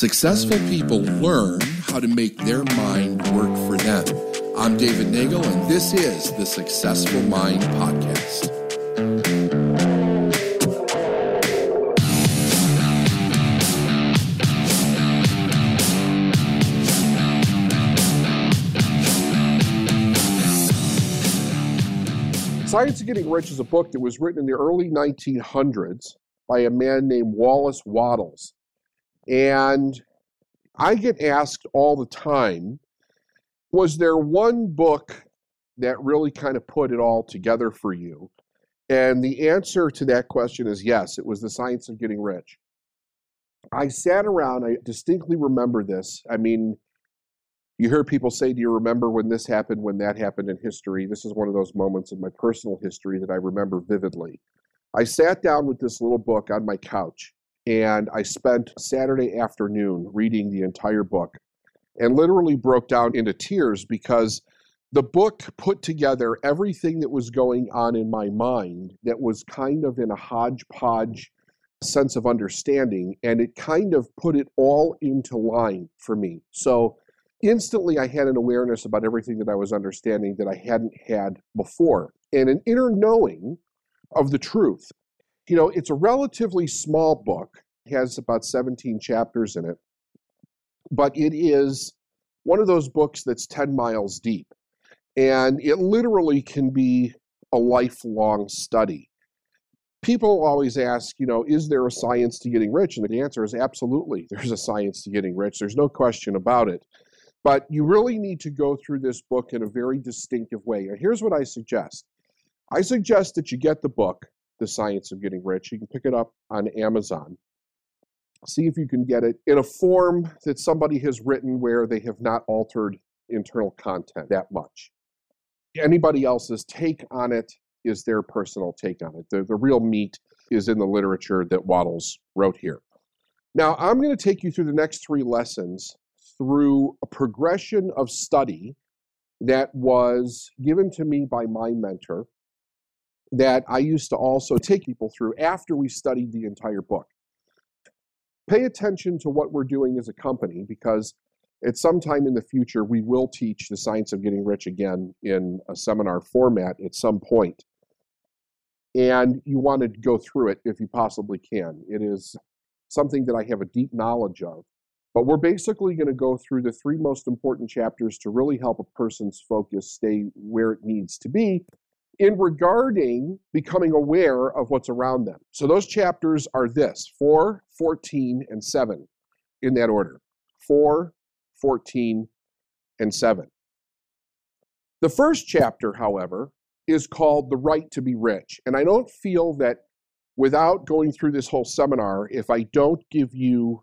Successful people learn how to make their mind work for them. I'm David Nagel, and this is the Successful Mind Podcast. Science of Getting Rich is a book that was written in the early 1900s by a man named Wallace Wattles. And I get asked all the time was there one book that really kind of put it all together for you? And the answer to that question is yes, it was The Science of Getting Rich. I sat around, I distinctly remember this. I mean, you hear people say, Do you remember when this happened, when that happened in history? This is one of those moments in my personal history that I remember vividly. I sat down with this little book on my couch and I spent Saturday afternoon reading the entire book and literally broke down into tears because the book put together everything that was going on in my mind that was kind of in a hodgepodge sense of understanding and it kind of put it all into line for me. So instantly I had an awareness about everything that I was understanding that I hadn't had before, and an inner knowing of the truth. You know, it's a relatively small book, it has about 17 chapters in it, but it is one of those books that's 10 miles deep. And it literally can be a lifelong study. People always ask, you know, is there a science to getting rich? And the answer is absolutely. There's a science to getting rich. There's no question about it. But you really need to go through this book in a very distinctive way. Here's what I suggest I suggest that you get the book, The Science of Getting Rich. You can pick it up on Amazon. See if you can get it in a form that somebody has written where they have not altered internal content that much. Anybody else's take on it is their personal take on it. The, the real meat is in the literature that Wattles wrote here. Now, I'm going to take you through the next three lessons through a progression of study that was given to me by my mentor that I used to also take people through after we studied the entire book. Pay attention to what we're doing as a company because at some time in the future we will teach the science of getting rich again in a seminar format at some point. And you want to go through it if you possibly can. It is something that I have a deep knowledge of but we're basically going to go through the three most important chapters to really help a person's focus stay where it needs to be in regarding becoming aware of what's around them. So those chapters are this 4, 14, and 7 in that order 4, 14, and 7. The first chapter, however, is called The Right to Be Rich. And I don't feel that without going through this whole seminar, if I don't give you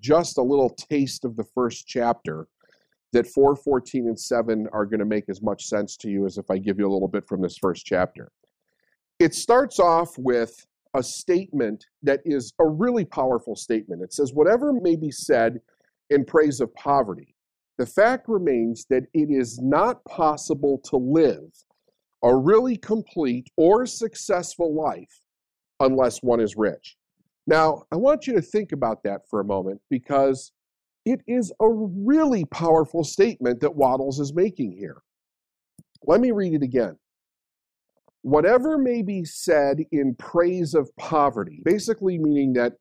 just a little taste of the first chapter, that 4, 14, and 7 are going to make as much sense to you as if I give you a little bit from this first chapter. It starts off with a statement that is a really powerful statement. It says, Whatever may be said in praise of poverty, the fact remains that it is not possible to live a really complete or successful life unless one is rich. Now, I want you to think about that for a moment because it is a really powerful statement that Wattles is making here. Let me read it again. Whatever may be said in praise of poverty, basically meaning that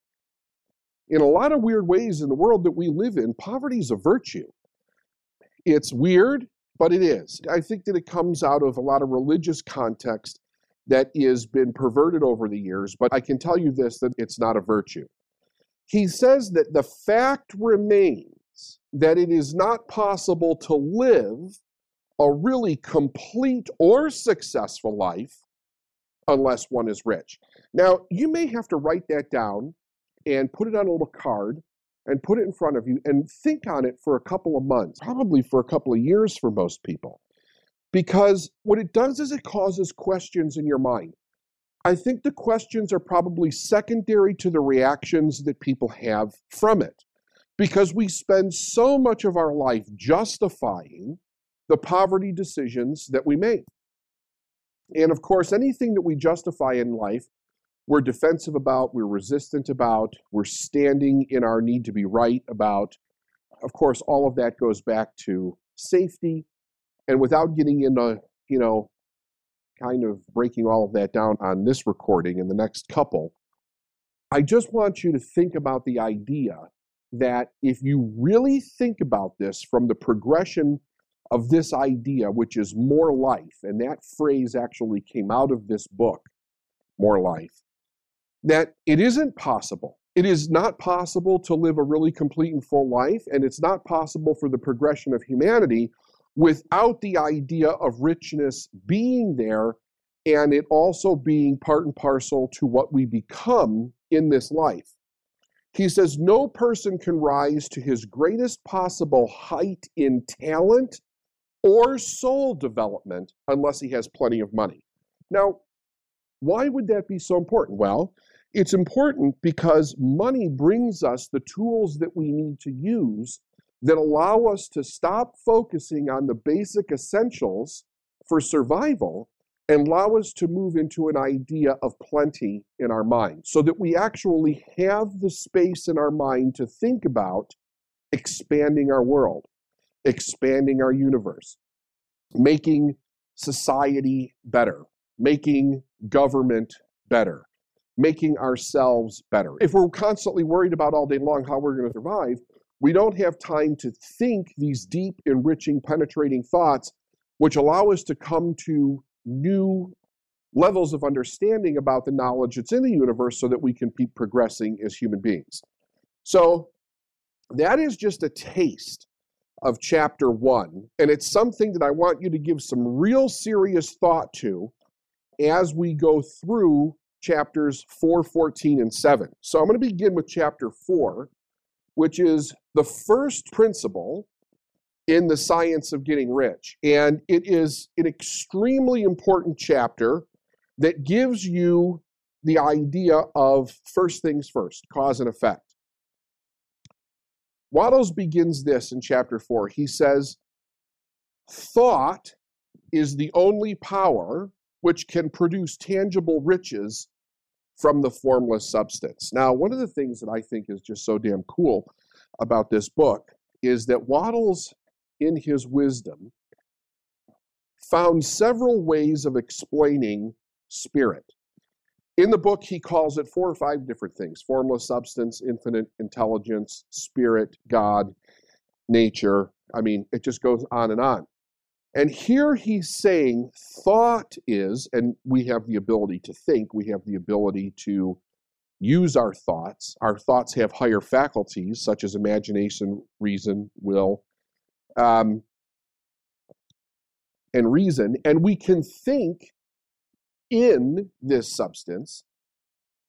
in a lot of weird ways in the world that we live in, poverty is a virtue. It's weird, but it is. I think that it comes out of a lot of religious context that has been perverted over the years, but I can tell you this that it's not a virtue. He says that the fact remains that it is not possible to live a really complete or successful life unless one is rich. Now, you may have to write that down and put it on a little card and put it in front of you and think on it for a couple of months, probably for a couple of years for most people because what it does is it causes questions in your mind. I think the questions are probably secondary to the reactions that people have from it because we spend so much of our life justifying the poverty decisions that we make. And of course, anything that we justify in life we're defensive about, we're resistant about, we're standing in our need to be right about. Of course, all of that goes back to safety. And without getting into, you know, kind of breaking all of that down on this recording and the next couple, I just want you to think about the idea that if you really think about this from the progression of this idea, which is more life, and that phrase actually came out of this book, More Life, that it isn't possible. It is not possible to live a really complete and full life, and it's not possible for the progression of humanity without the idea of richness being there and it also being part and parcel to what we become in this life. He says, No person can rise to his greatest possible height in talent or soul development unless he has plenty of money. Now, why would that be so important? Well, it's important because money brings us the tools that we need to use that allow us to stop focusing on the basic essentials for survival and allow us to move into an idea of plenty in our mind so that we actually have the space in our mind to think about expanding our world, expanding our universe, making society better, making government better, making ourselves better. If we're constantly worried about all day long how we're going to survive, we don't have time to think these deep, enriching, penetrating thoughts, which allow us to come to new levels of understanding about the knowledge that's in the universe so that we can keep progressing as human beings. So, that is just a taste of chapter one. And it's something that I want you to give some real serious thought to as we go through chapters 4, 14, and 7. So I'm going to begin with chapter 4, which is the first principle in the science of getting rich. And it is an extremely important chapter that gives you the idea of first things first, cause and effect. Wattles begins this in chapter 4. He says, Thought is the only power which can produce tangible riches from the formless substance. Now, one of the things that I think is just so damn cool about this book is that Wattles in his wisdom, found several ways of explaining spirit. In the book, he calls it four or five different things formless substance, infinite intelligence, spirit, God, nature. I mean, it just goes on and on. And here he's saying thought is, and we have the ability to think, we have the ability to use our thoughts. Our thoughts have higher faculties, such as imagination, reason, will, um, and reason, and we can think in this substance,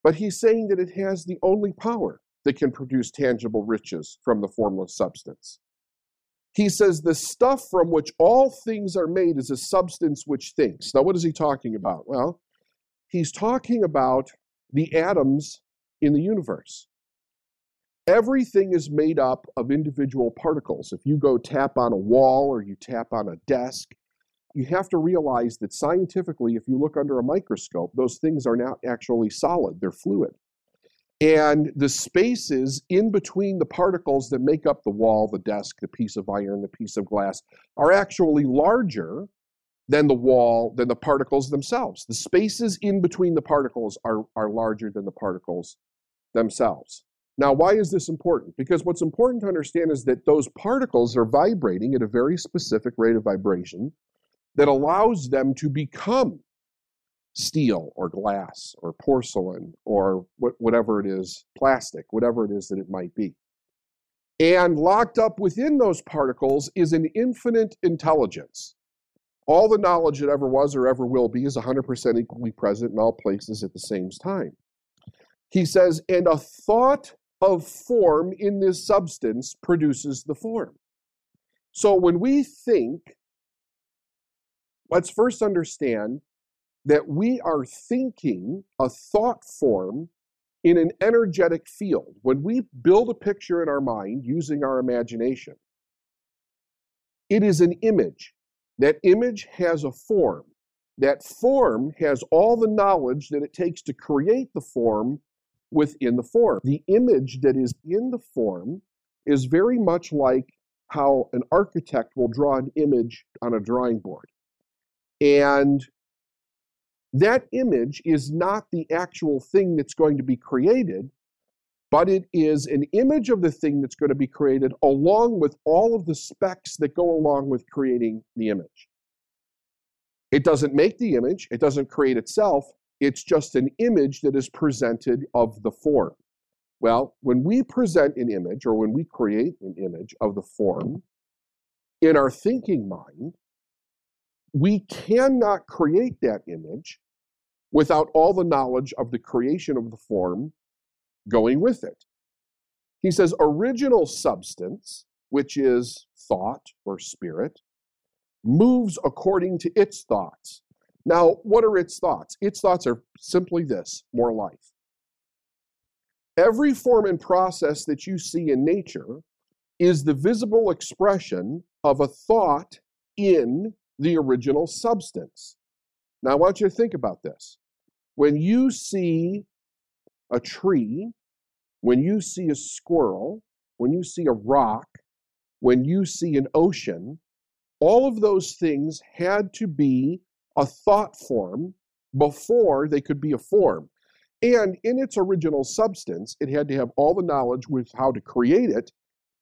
but he's saying that it has the only power that can produce tangible riches from the formless substance. He says the stuff from which all things are made is a substance which thinks. Now, what is he talking about? Well, he's talking about the atoms in the universe. Everything is made up of individual particles. If you go tap on a wall or you tap on a desk, you have to realize that scientifically, if you look under a microscope, those things are not actually solid, they're fluid. And the spaces in between the particles that make up the wall, the desk, the piece of iron, the piece of glass, are actually larger than the wall, than the particles themselves. The spaces in between the particles are, are larger than the particles themselves. Now, why is this important? Because what's important to understand is that those particles are vibrating at a very specific rate of vibration that allows them to become steel or glass or porcelain or whatever it is, plastic, whatever it is that it might be. And locked up within those particles is an infinite intelligence. All the knowledge that ever was or ever will be is 100% equally present in all places at the same time. He says, and a thought of form in this substance produces the form. So when we think, let's first understand that we are thinking a thought form in an energetic field. When we build a picture in our mind using our imagination, it is an image. That image has a form. that form has all the knowledge that it takes to create the form within the form. The image that is in the form is very much like how an architect will draw an image on a drawing board. And that image is not the actual thing that's going to be created, but it is an image of the thing that's going to be created along with all of the specs that go along with creating the image. It doesn't make the image, it doesn't create itself, it's just an image that is presented of the form. Well, when we present an image or when we create an image of the form in our thinking mind, we cannot create that image without all the knowledge of the creation of the form going with it. He says, original substance, which is thought or spirit, moves according to its thoughts. Now, what are its thoughts? Its thoughts are simply this more life. Every form and process that you see in nature is the visible expression of a thought in the original substance. Now, I want you to think about this. When you see a tree, when you see a squirrel, when you see a rock, when you see an ocean, all of those things had to be a thought form before they could be a form. And in its original substance, it had to have all the knowledge with how to create it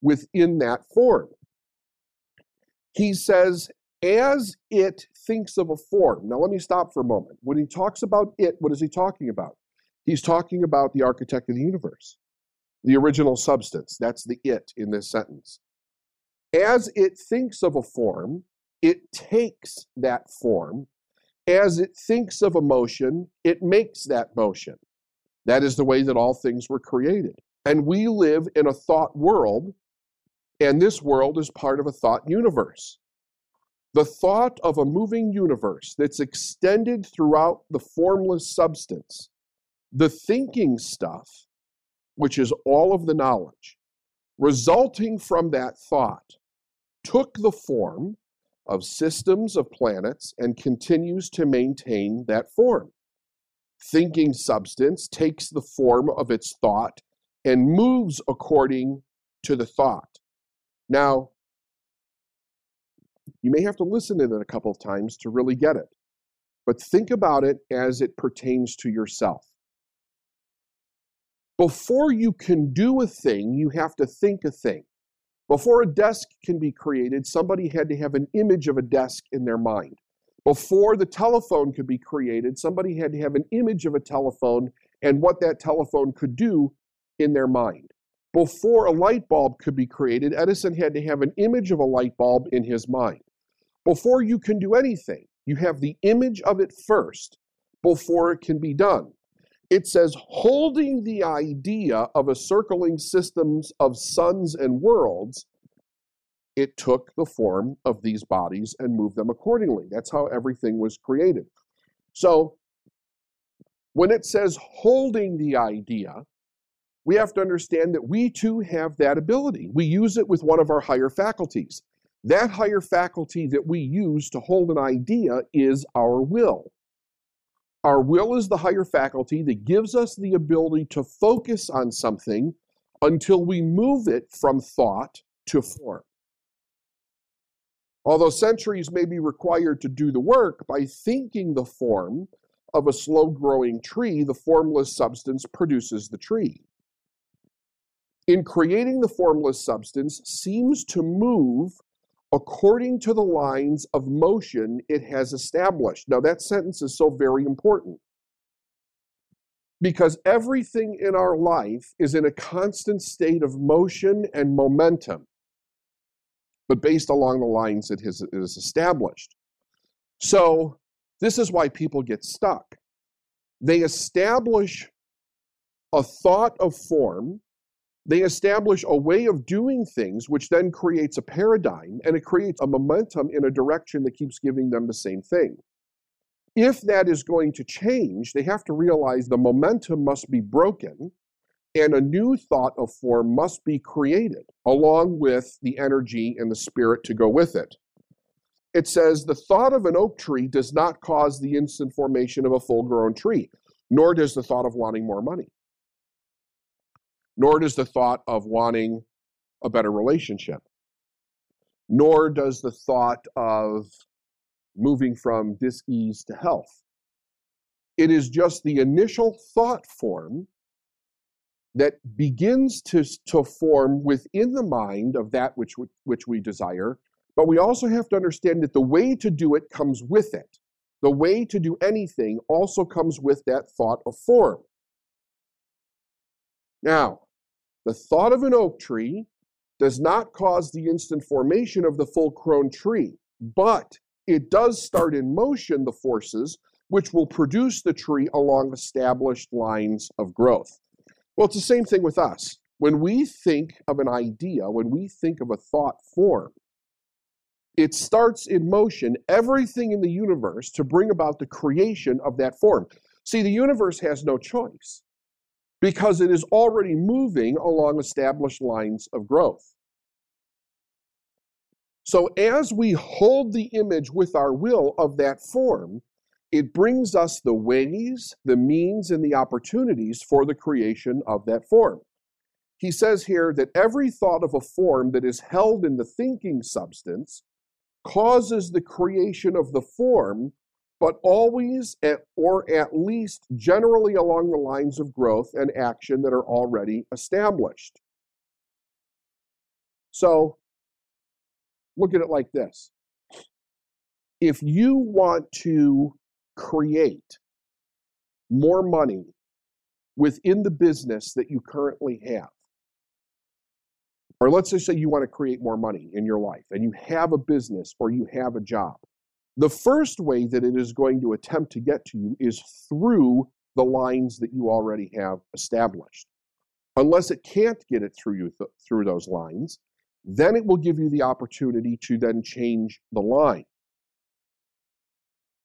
within that form. He says, as it thinks of a form. Now, let me stop for a moment. When he talks about it, what is he talking about? He's talking about the architect of the universe, the original substance. That's the it in this sentence. As it thinks of a form, it takes that form. As it thinks of a motion, it makes that motion. That is the way that all things were created. And we live in a thought world, and this world is part of a thought universe. The thought of a moving universe that's extended throughout the formless substance, the thinking stuff, which is all of the knowledge, resulting from that thought, took the form of systems of planets and continues to maintain that form thinking substance takes the form of its thought and moves according to the thought. Now, you may have to listen to it a couple of times to really get it, but think about it as it pertains to yourself. Before you can do a thing, you have to think a thing. Before a desk can be created, somebody had to have an image of a desk in their mind. Before the telephone could be created, somebody had to have an image of a telephone and what that telephone could do in their mind. Before a light bulb could be created, Edison had to have an image of a light bulb in his mind. Before you can do anything, you have the image of it first before it can be done. It says, holding the idea of a circling systems of suns and worlds it took the form of these bodies and moved them accordingly. That's how everything was created. So, when it says holding the idea, we have to understand that we too have that ability. We use it with one of our higher faculties. That higher faculty that we use to hold an idea is our will. Our will is the higher faculty that gives us the ability to focus on something until we move it from thought to form. Although centuries may be required to do the work, by thinking the form of a slow growing tree, the formless substance produces the tree. In creating the formless substance, seems to move according to the lines of motion it has established. Now, that sentence is so very important because everything in our life is in a constant state of motion and momentum but based along the lines that his, is established. So, this is why people get stuck. They establish a thought of form, they establish a way of doing things, which then creates a paradigm and it creates a momentum in a direction that keeps giving them the same thing. If that is going to change, they have to realize the momentum must be broken and a new thought of form must be created along with the energy and the spirit to go with it. It says, The thought of an oak tree does not cause the instant formation of a full grown tree, nor does the thought of wanting more money, nor does the thought of wanting a better relationship, nor does the thought of moving from dis-ease to health. It is just the initial thought form that begins to, to form within the mind of that which, which we desire but we also have to understand that the way to do it comes with it. The way to do anything also comes with that thought of form. Now, the thought of an oak tree does not cause the instant formation of the full grown tree, but it does start in motion the forces which will produce the tree along established lines of growth. Well, it's the same thing with us. When we think of an idea, when we think of a thought form, it starts in motion everything in the universe to bring about the creation of that form. See, the universe has no choice because it is already moving along established lines of growth. So, as we hold the image with our will of that form, it brings us the ways, the means, and the opportunities for the creation of that form. He says here that every thought of a form that is held in the thinking substance causes the creation of the form, but always at, or at least generally along the lines of growth and action that are already established. So look at it like this. If you want to create more money within the business that you currently have, or let's just say you want to create more money in your life and you have a business or you have a job. The first way that it is going to attempt to get to you is through the lines that you already have established. Unless it can't get it through you th- through those lines, then it will give you the opportunity to then change the line.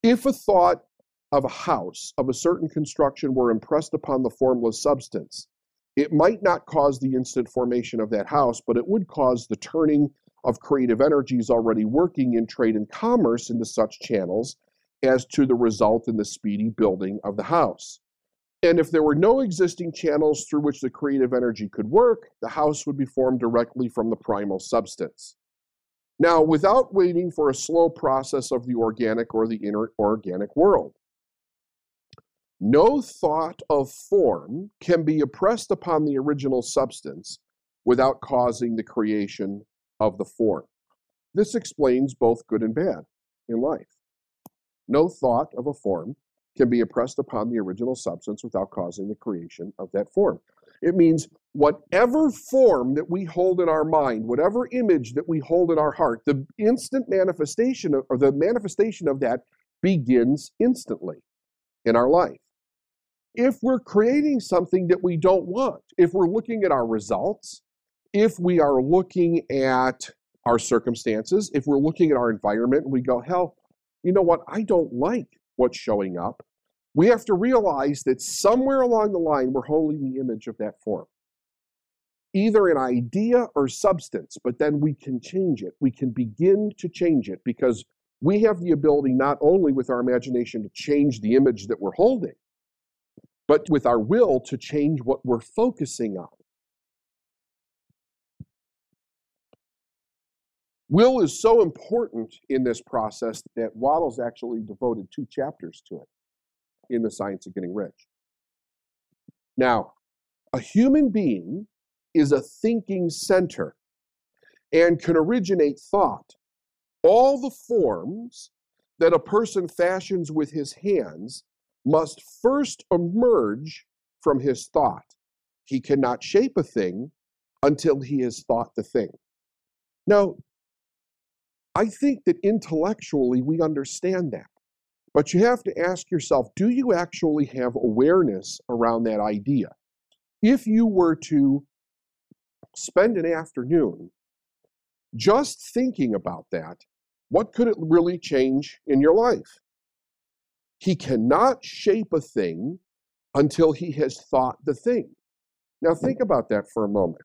If a thought of a house of a certain construction were impressed upon the formless substance, it might not cause the instant formation of that house, but it would cause the turning of creative energies already working in trade and commerce into such channels as to the result in the speedy building of the house. And if there were no existing channels through which the creative energy could work, the house would be formed directly from the primal substance. Now, without waiting for a slow process of the organic or the inorganic world, no thought of form can be impressed upon the original substance without causing the creation of the form. This explains both good and bad in life. No thought of a form can be impressed upon the original substance without causing the creation of that form. It means whatever form that we hold in our mind, whatever image that we hold in our heart, the instant manifestation of, or the manifestation of that begins instantly in our life if we're creating something that we don't want, if we're looking at our results, if we are looking at our circumstances, if we're looking at our environment and we go, hell, you know what, I don't like what's showing up, we have to realize that somewhere along the line we're holding the image of that form. Either an idea or substance, but then we can change it. We can begin to change it because we have the ability not only with our imagination to change the image that we're holding, but with our will to change what we're focusing on. Will is so important in this process that Wattles actually devoted two chapters to it in The Science of Getting Rich. Now, a human being is a thinking center and can originate thought. All the forms that a person fashions with his hands must first emerge from his thought. He cannot shape a thing until he has thought the thing. Now, I think that intellectually we understand that. But you have to ask yourself do you actually have awareness around that idea? If you were to spend an afternoon just thinking about that, what could it really change in your life? He cannot shape a thing until he has thought the thing. Now, think about that for a moment.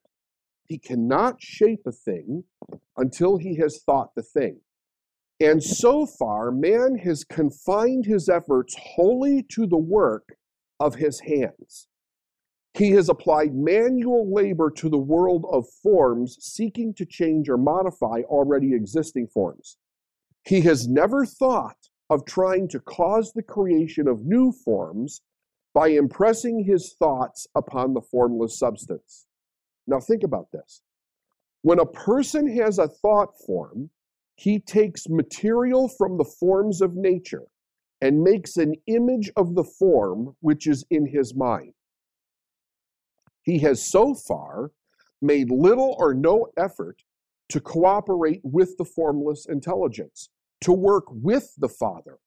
He cannot shape a thing until he has thought the thing. And so far, man has confined his efforts wholly to the work of his hands. He has applied manual labor to the world of forms, seeking to change or modify already existing forms. He has never thought of trying to cause the creation of new forms by impressing his thoughts upon the formless substance. Now, think about this. When a person has a thought form, he takes material from the forms of nature and makes an image of the form which is in his mind. He has so far made little or no effort to cooperate with the formless intelligence, to work with the Father.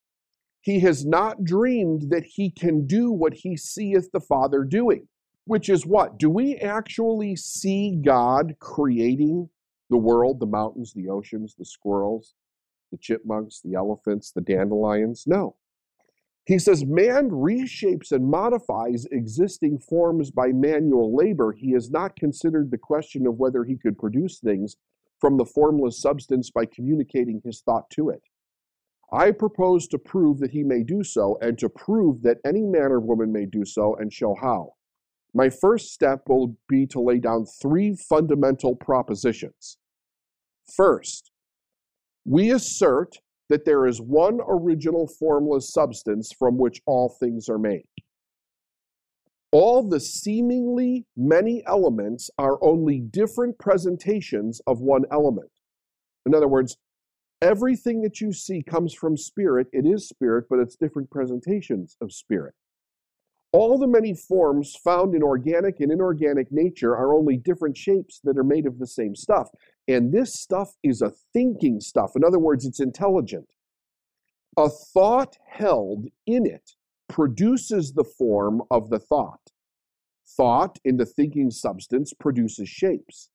He has not dreamed that he can do what he seeth the Father doing, which is what? Do we actually see God creating the world, the mountains, the oceans, the squirrels, the chipmunks, the elephants, the dandelions? No. He says man reshapes and modifies existing forms by manual labor. He has not considered the question of whether he could produce things from the formless substance by communicating his thought to it. I propose to prove that he may do so, and to prove that any man or woman may do so, and show how. My first step will be to lay down three fundamental propositions. First, we assert that there is one original formless substance from which all things are made. All the seemingly many elements are only different presentations of one element. In other words, everything that you see comes from spirit. It is spirit, but it's different presentations of spirit. All the many forms found in organic and inorganic nature are only different shapes that are made of the same stuff. And this stuff is a thinking stuff. In other words, it's intelligent. A thought held in it produces the form of the thought. Thought in the thinking substance produces shapes.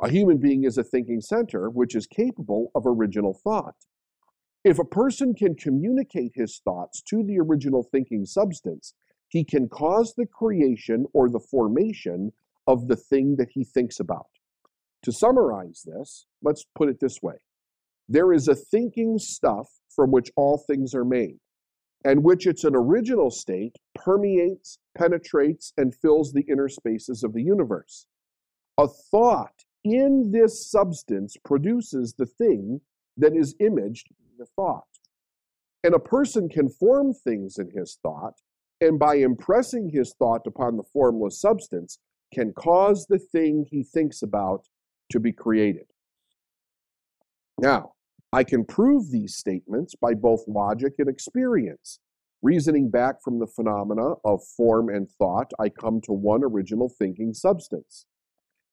A human being is a thinking center which is capable of original thought. If a person can communicate his thoughts to the original thinking substance, he can cause the creation or the formation of the thing that he thinks about. To summarize this, let's put it this way there is a thinking stuff from which all things are made, and which its an original state permeates, penetrates, and fills the inner spaces of the universe. A thought in this substance produces the thing that is imaged in the thought. And a person can form things in his thought and by impressing his thought upon the formless substance, can cause the thing he thinks about to be created. Now, I can prove these statements by both logic and experience. Reasoning back from the phenomena of form and thought, I come to one original thinking substance.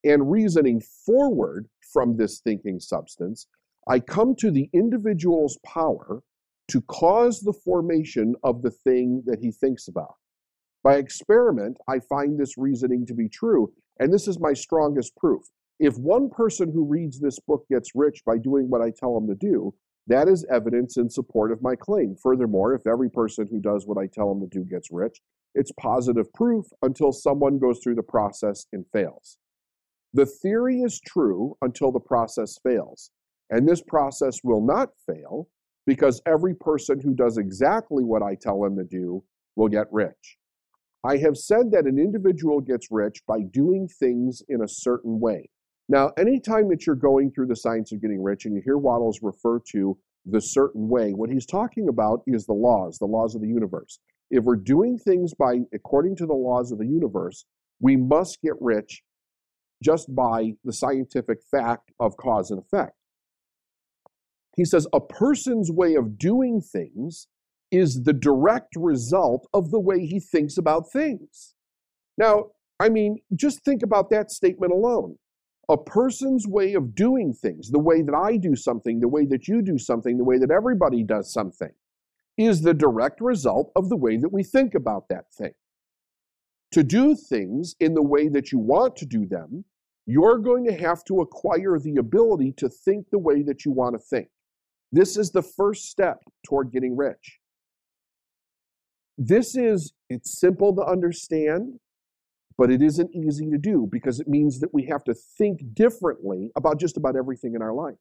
And reasoning forward from this thinking substance, I come to the individual's power to cause the formation of the thing that he thinks about. By experiment, I find this reasoning to be true, and this is my strongest proof. If one person who reads this book gets rich by doing what I tell him to do, that is evidence in support of my claim. Furthermore, if every person who does what I tell them to do gets rich, it's positive proof until someone goes through the process and fails. The theory is true until the process fails, and this process will not fail because every person who does exactly what I tell them to do will get rich. I have said that an individual gets rich by doing things in a certain way. Now, anytime that you're going through the science of getting rich and you hear Wattles refer to the certain way, what he's talking about is the laws, the laws of the universe. If we're doing things by according to the laws of the universe, we must get rich just by the scientific fact of cause and effect. He says a person's way of doing things is the direct result of the way he thinks about things. Now, I mean, just think about that statement alone. A person's way of doing things, the way that I do something, the way that you do something, the way that everybody does something, is the direct result of the way that we think about that thing. To do things in the way that you want to do them, you're going to have to acquire the ability to think the way that you want to think. This is the first step toward getting rich. This is, it's simple to understand, but it isn't easy to do because it means that we have to think differently about just about everything in our life.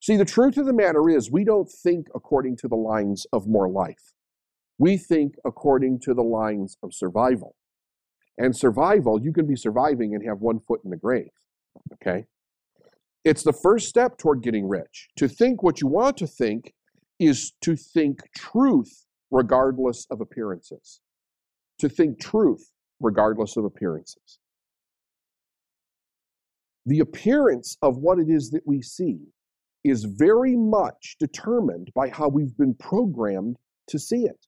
See, the truth of the matter is, we don't think according to the lines of more life. We think according to the lines of survival. And survival, you can be surviving and have one foot in the grave. Okay? It's the first step toward getting rich. To think what you want to think is to think truth regardless of appearances. To think truth regardless of appearances. The appearance of what it is that we see is very much determined by how we've been programmed to see it.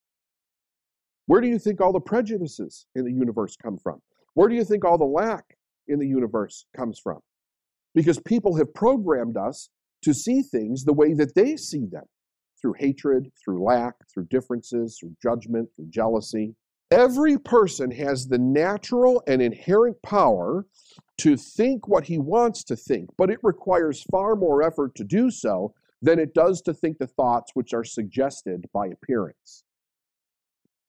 Where do you think all the prejudices in the universe come from? Where do you think all the lack in the universe comes from? Because people have programmed us to see things the way that they see them through hatred, through lack, through differences, through judgment, through jealousy. Every person has the natural and inherent power to think what he wants to think, but it requires far more effort to do so than it does to think the thoughts which are suggested by appearance.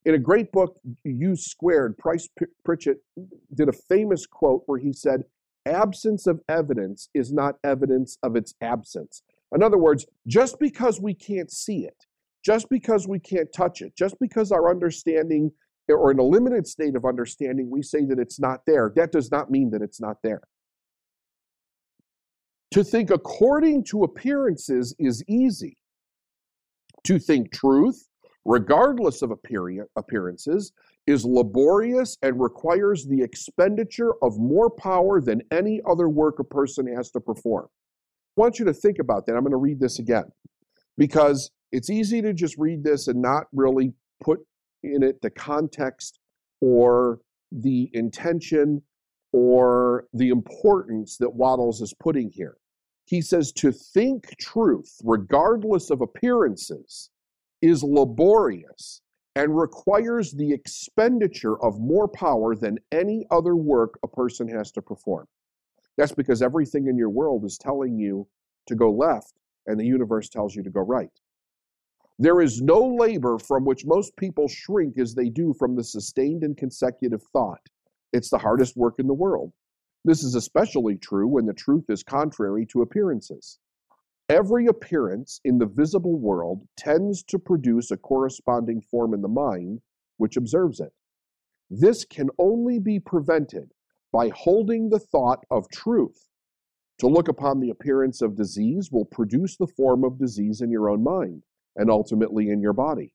In a great book, You Squared, Price Pritchett did a famous quote where he said, Absence of evidence is not evidence of its absence. In other words, just because we can't see it, just because we can't touch it, just because our understanding or in a limited state of understanding, we say that it's not there. That does not mean that it's not there. To think according to appearances is easy. To think truth, regardless of appearances, is laborious and requires the expenditure of more power than any other work a person has to perform. I want you to think about that. I'm going to read this again because it's easy to just read this and not really put in it the context or the intention or the importance that Wattles is putting here. He says to think truth, regardless of appearances, is laborious and requires the expenditure of more power than any other work a person has to perform. That's because everything in your world is telling you to go left, and the universe tells you to go right. There is no labor from which most people shrink as they do from the sustained and consecutive thought. It's the hardest work in the world. This is especially true when the truth is contrary to appearances. Every appearance in the visible world tends to produce a corresponding form in the mind which observes it. This can only be prevented by holding the thought of truth. To look upon the appearance of disease will produce the form of disease in your own mind and ultimately in your body.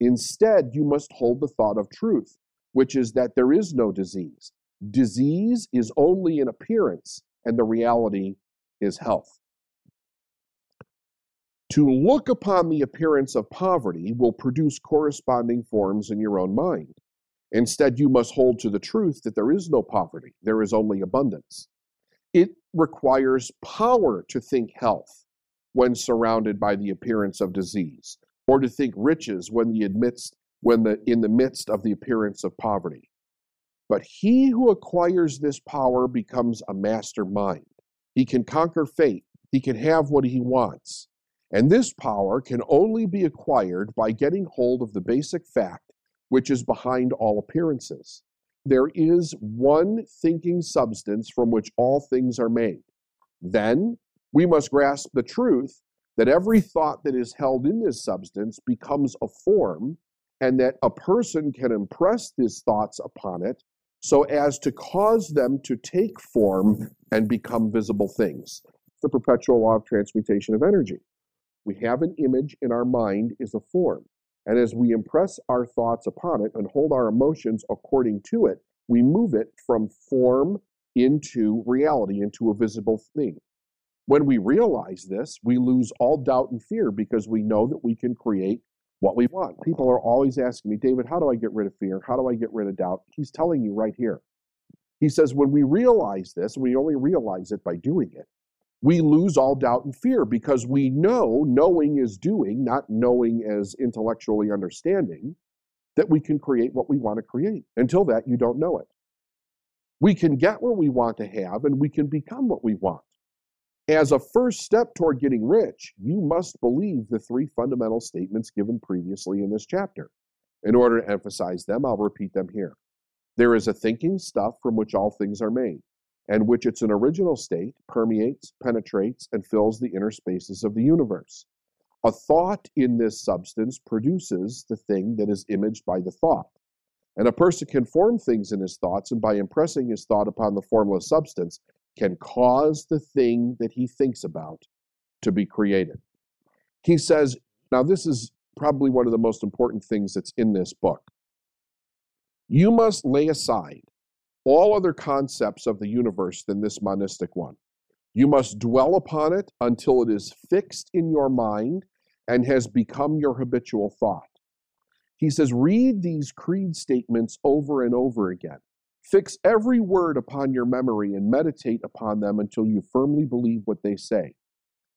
Instead, you must hold the thought of truth, which is that there is no disease. Disease is only an appearance, and the reality is health. To look upon the appearance of poverty will produce corresponding forms in your own mind. Instead, you must hold to the truth that there is no poverty, there is only abundance. It requires power to think health when surrounded by the appearance of disease, or to think riches when the admits when the in the midst of the appearance of poverty. But he who acquires this power becomes a master mind. He can conquer fate. He can have what he wants. And this power can only be acquired by getting hold of the basic fact which is behind all appearances. There is one thinking substance from which all things are made. Then we must grasp the truth that every thought that is held in this substance becomes a form, and that a person can impress his thoughts upon it so as to cause them to take form and become visible things. The perpetual law of transmutation of energy. We have an image in our mind is a form. And as we impress our thoughts upon it and hold our emotions according to it, we move it from form into reality, into a visible thing. When we realize this, we lose all doubt and fear because we know that we can create what we want. People are always asking me, David, how do I get rid of fear? How do I get rid of doubt? He's telling you right here. He says, when we realize this, we only realize it by doing it, we lose all doubt and fear because we know knowing is doing, not knowing as intellectually understanding, that we can create what we want to create. Until that, you don't know it. We can get what we want to have and we can become what we want. As a first step toward getting rich, you must believe the three fundamental statements given previously in this chapter. In order to emphasize them, I'll repeat them here. There is a thinking stuff from which all things are made. And which its an original state permeates, penetrates, and fills the inner spaces of the universe. A thought in this substance produces the thing that is imaged by the thought. And a person can form things in his thoughts, and by impressing his thought upon the formless substance, can cause the thing that he thinks about to be created. He says, now this is probably one of the most important things that's in this book. You must lay aside all other concepts of the universe than this monistic one. You must dwell upon it until it is fixed in your mind and has become your habitual thought. He says, read these creed statements over and over again. Fix every word upon your memory and meditate upon them until you firmly believe what they say.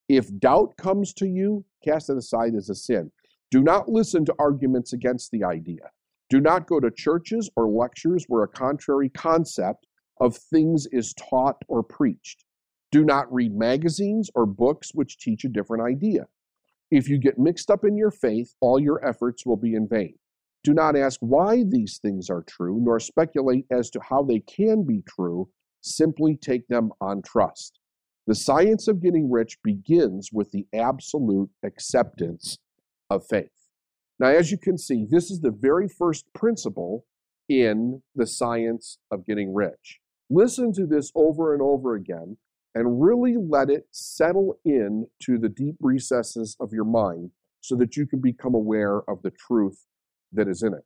If doubt comes to you, cast it aside as a sin. Do not listen to arguments against the idea. Do not go to churches or lectures where a contrary concept of things is taught or preached. Do not read magazines or books which teach a different idea. If you get mixed up in your faith, all your efforts will be in vain. Do not ask why these things are true, nor speculate as to how they can be true. Simply take them on trust. The science of getting rich begins with the absolute acceptance of faith. Now, as you can see, this is the very first principle in the science of getting rich. Listen to this over and over again and really let it settle in to the deep recesses of your mind so that you can become aware of the truth that is in it.